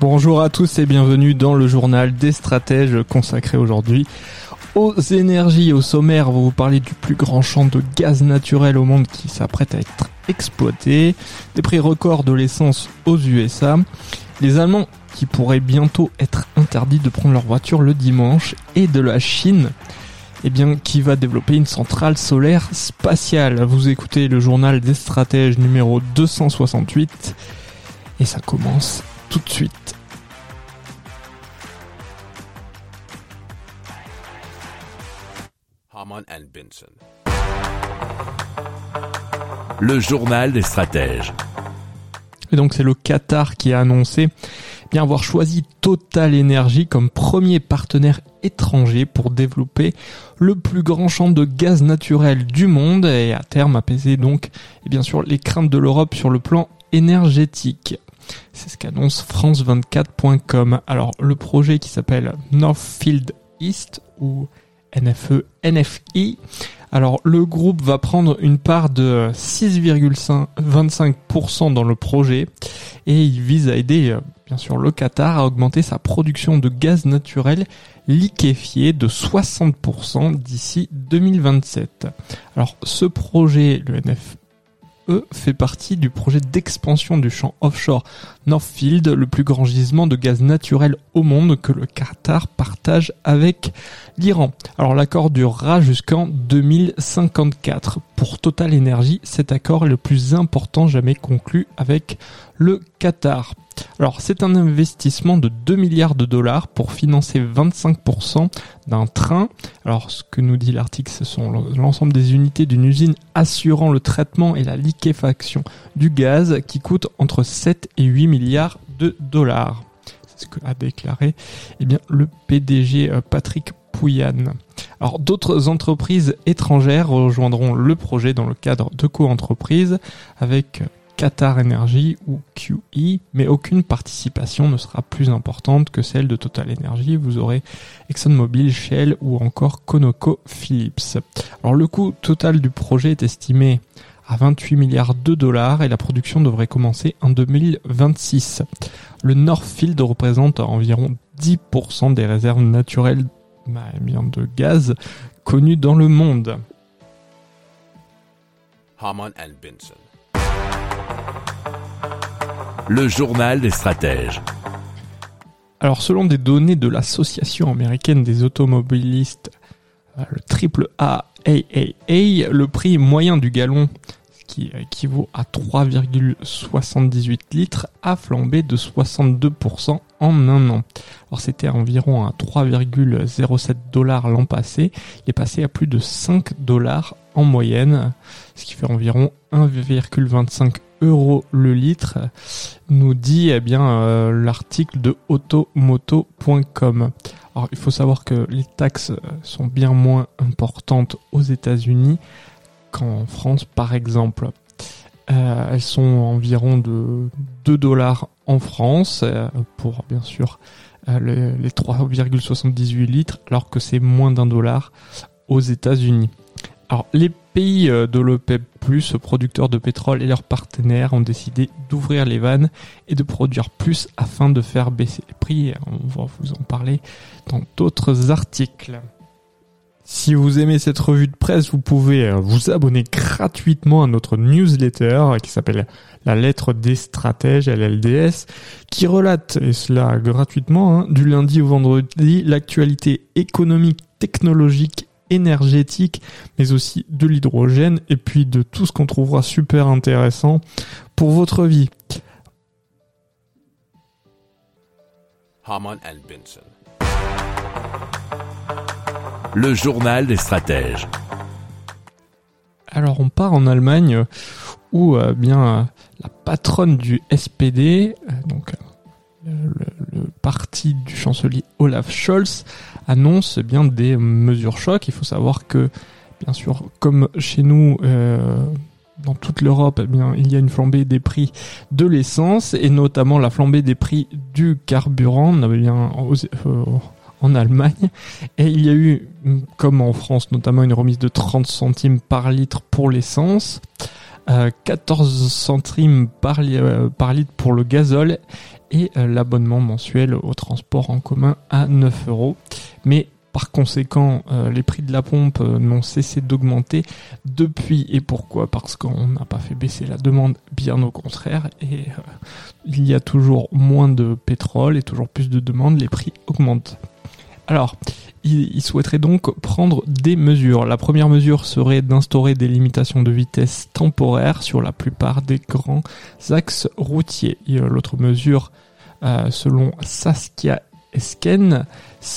Bonjour à tous et bienvenue dans le journal des stratèges consacré aujourd'hui aux énergies. Au sommaire, va vous parler du plus grand champ de gaz naturel au monde qui s'apprête à être exploité, des prix records de l'essence aux USA, les Allemands qui pourraient bientôt être interdits de prendre leur voiture le dimanche et de la Chine eh bien, qui va développer une centrale solaire spatiale. Vous écoutez le journal des stratèges numéro 268 et ça commence tout de suite. Haman and Benson. Le journal des stratèges. Et donc c'est le Qatar qui a annoncé eh bien avoir choisi Total Energy comme premier partenaire étranger pour développer le plus grand champ de gaz naturel du monde et à terme apaiser donc et bien sûr les craintes de l'Europe sur le plan énergétique. C'est ce qu'annonce France24.com. Alors le projet qui s'appelle Northfield East ou NFE NFI alors le groupe va prendre une part de 6,25% dans le projet et il vise à aider euh, bien sûr le Qatar à augmenter sa production de gaz naturel liquéfié de 60% d'ici 2027. Alors ce projet, le NF fait partie du projet d'expansion du champ offshore Northfield, le plus grand gisement de gaz naturel au monde que le Qatar partage avec l'Iran. Alors l'accord durera jusqu'en 2054. Pour Total Energy, cet accord est le plus important jamais conclu avec le Qatar. Alors c'est un investissement de 2 milliards de dollars pour financer 25% d'un train. Alors ce que nous dit l'article, ce sont l'ensemble des unités d'une usine assurant le traitement et la liquéfaction du gaz qui coûte entre 7 et 8 milliards de dollars. C'est ce que a déclaré eh bien, le PDG euh, Patrick Pouyanne. Alors d'autres entreprises étrangères rejoindront le projet dans le cadre de co-entreprises avec Qatar Energy ou QE, mais aucune participation ne sera plus importante que celle de Total Energy. Vous aurez ExxonMobil, Shell ou encore ConocoPhillips. Alors le coût total du projet est estimé à 28 milliards de dollars et la production devrait commencer en 2026. Le Northfield représente environ 10% des réserves naturelles bah, de gaz connues dans le monde. Haman and Benson. Le journal des stratèges. Alors selon des données de l'association américaine des automobilistes, euh, le triple A le prix moyen du gallon, ce qui équivaut à 3,78 litres, a flambé de 62% en un an. Alors c'était environ à 3,07 dollars l'an passé, il est passé à plus de 5 dollars en moyenne, ce qui fait environ 1,25 euros le litre, nous dit eh bien euh, l'article de automoto.com. Alors il faut savoir que les taxes sont bien moins importantes aux États-Unis qu'en France par exemple. Euh, elles sont environ de 2 dollars en France euh, pour bien sûr les 3,78 litres alors que c'est moins d'un dollar aux États-Unis. Alors, les pays euh, de l'OPEP+, producteurs de pétrole et leurs partenaires ont décidé d'ouvrir les vannes et de produire plus afin de faire baisser les prix. On va vous en parler dans d'autres articles. Si vous aimez cette revue de presse, vous pouvez euh, vous abonner gratuitement à notre newsletter qui s'appelle La lettre des stratèges, LLDS, qui relate, et cela gratuitement, hein, du lundi au vendredi, l'actualité économique, technologique énergétique, mais aussi de l'hydrogène et puis de tout ce qu'on trouvera super intéressant pour votre vie. Le journal des stratèges. Alors on part en Allemagne où euh, bien la patronne du SPD, euh, donc partie du chancelier Olaf Scholz annonce eh bien des mesures chocs. Il faut savoir que, bien sûr, comme chez nous, euh, dans toute l'Europe, eh bien, il y a une flambée des prix de l'essence et notamment la flambée des prix du carburant. Avait bien euh, en Allemagne. Et il y a eu, comme en France, notamment une remise de 30 centimes par litre pour l'essence, 14 euh, centimes par, euh, par litre pour le gazole et euh, l'abonnement mensuel au transport en commun à 9 euros. Mais par conséquent, les prix de la pompe n'ont cessé d'augmenter depuis. Et pourquoi? Parce qu'on n'a pas fait baisser la demande, bien au contraire. Et il y a toujours moins de pétrole et toujours plus de demandes, les prix augmentent. Alors, il, souhaiterait donc prendre des mesures. La première mesure serait d'instaurer des limitations de vitesse temporaires sur la plupart des grands axes routiers. L'autre mesure, euh, selon Saskia Esken,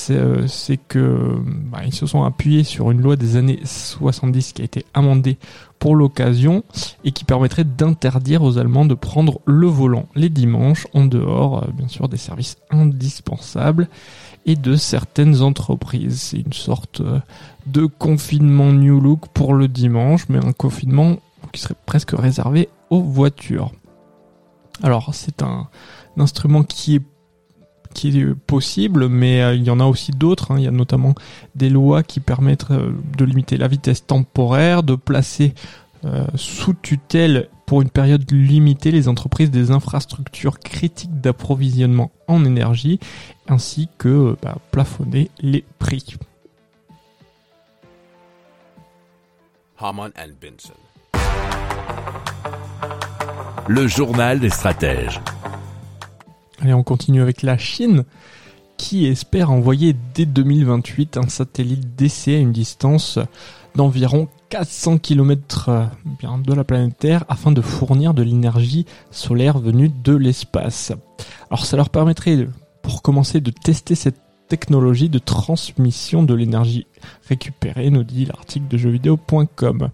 euh, c'est que bah, ils se sont appuyés sur une loi des années 70 qui a été amendée pour l'occasion et qui permettrait d'interdire aux Allemands de prendre le volant les dimanches en dehors, euh, bien sûr, des services indispensables et de certaines entreprises. C'est une sorte euh, de confinement New Look pour le dimanche, mais un confinement qui serait presque réservé aux voitures. Alors c'est un, instrument qui est qui est possible, mais euh, il y en a aussi d'autres. Hein. Il y a notamment des lois qui permettent euh, de limiter la vitesse temporaire, de placer sous tutelle pour une période limitée les entreprises des infrastructures critiques d'approvisionnement en énergie, ainsi que bah, plafonner les prix. Le journal des stratèges. Allez, on continue avec la Chine qui espère envoyer dès 2028 un satellite d'essai à une distance d'environ 400 km euh, de la planète Terre afin de fournir de l'énergie solaire venue de l'espace. Alors ça leur permettrait, pour commencer, de tester cette technologie de transmission de l'énergie récupérée, nous dit l'article de jeuxvideo.com.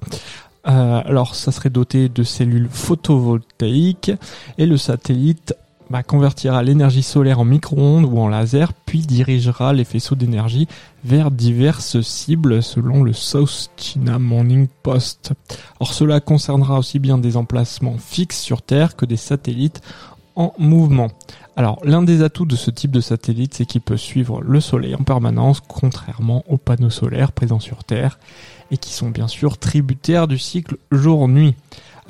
Euh, alors ça serait doté de cellules photovoltaïques et le satellite bah, convertira l'énergie solaire en micro-ondes ou en laser, puis dirigera les faisceaux d'énergie vers diverses cibles selon le South China Morning Post. Or cela concernera aussi bien des emplacements fixes sur Terre que des satellites en mouvement. Alors l'un des atouts de ce type de satellite, c'est qu'il peut suivre le Soleil en permanence, contrairement aux panneaux solaires présents sur Terre, et qui sont bien sûr tributaires du cycle jour-nuit.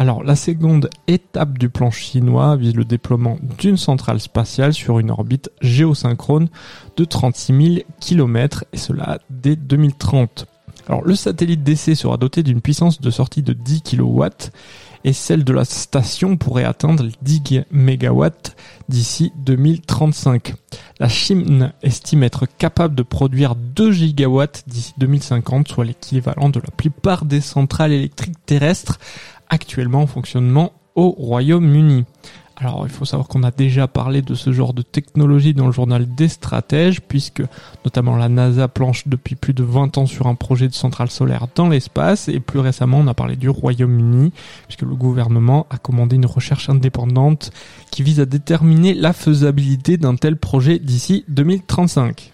Alors, la seconde étape du plan chinois vise le déploiement d'une centrale spatiale sur une orbite géosynchrone de 36 000 km, et cela dès 2030. Alors, le satellite d'essai sera doté d'une puissance de sortie de 10 kW, et celle de la station pourrait atteindre 10 MW d'ici 2035. La Chine estime être capable de produire 2 GW d'ici 2050, soit l'équivalent de la plupart des centrales électriques terrestres actuellement en fonctionnement au Royaume-Uni. Alors il faut savoir qu'on a déjà parlé de ce genre de technologie dans le journal des stratèges, puisque notamment la NASA planche depuis plus de 20 ans sur un projet de centrale solaire dans l'espace, et plus récemment on a parlé du Royaume-Uni, puisque le gouvernement a commandé une recherche indépendante qui vise à déterminer la faisabilité d'un tel projet d'ici 2035.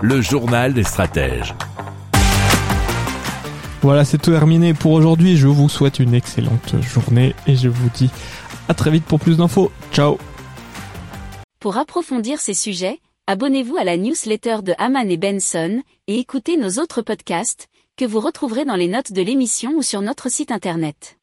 Le journal des stratèges. Voilà, c'est terminé pour aujourd'hui. Je vous souhaite une excellente journée et je vous dis à très vite pour plus d'infos. Ciao Pour approfondir ces sujets, abonnez-vous à la newsletter de Haman et Benson et écoutez nos autres podcasts que vous retrouverez dans les notes de l'émission ou sur notre site internet.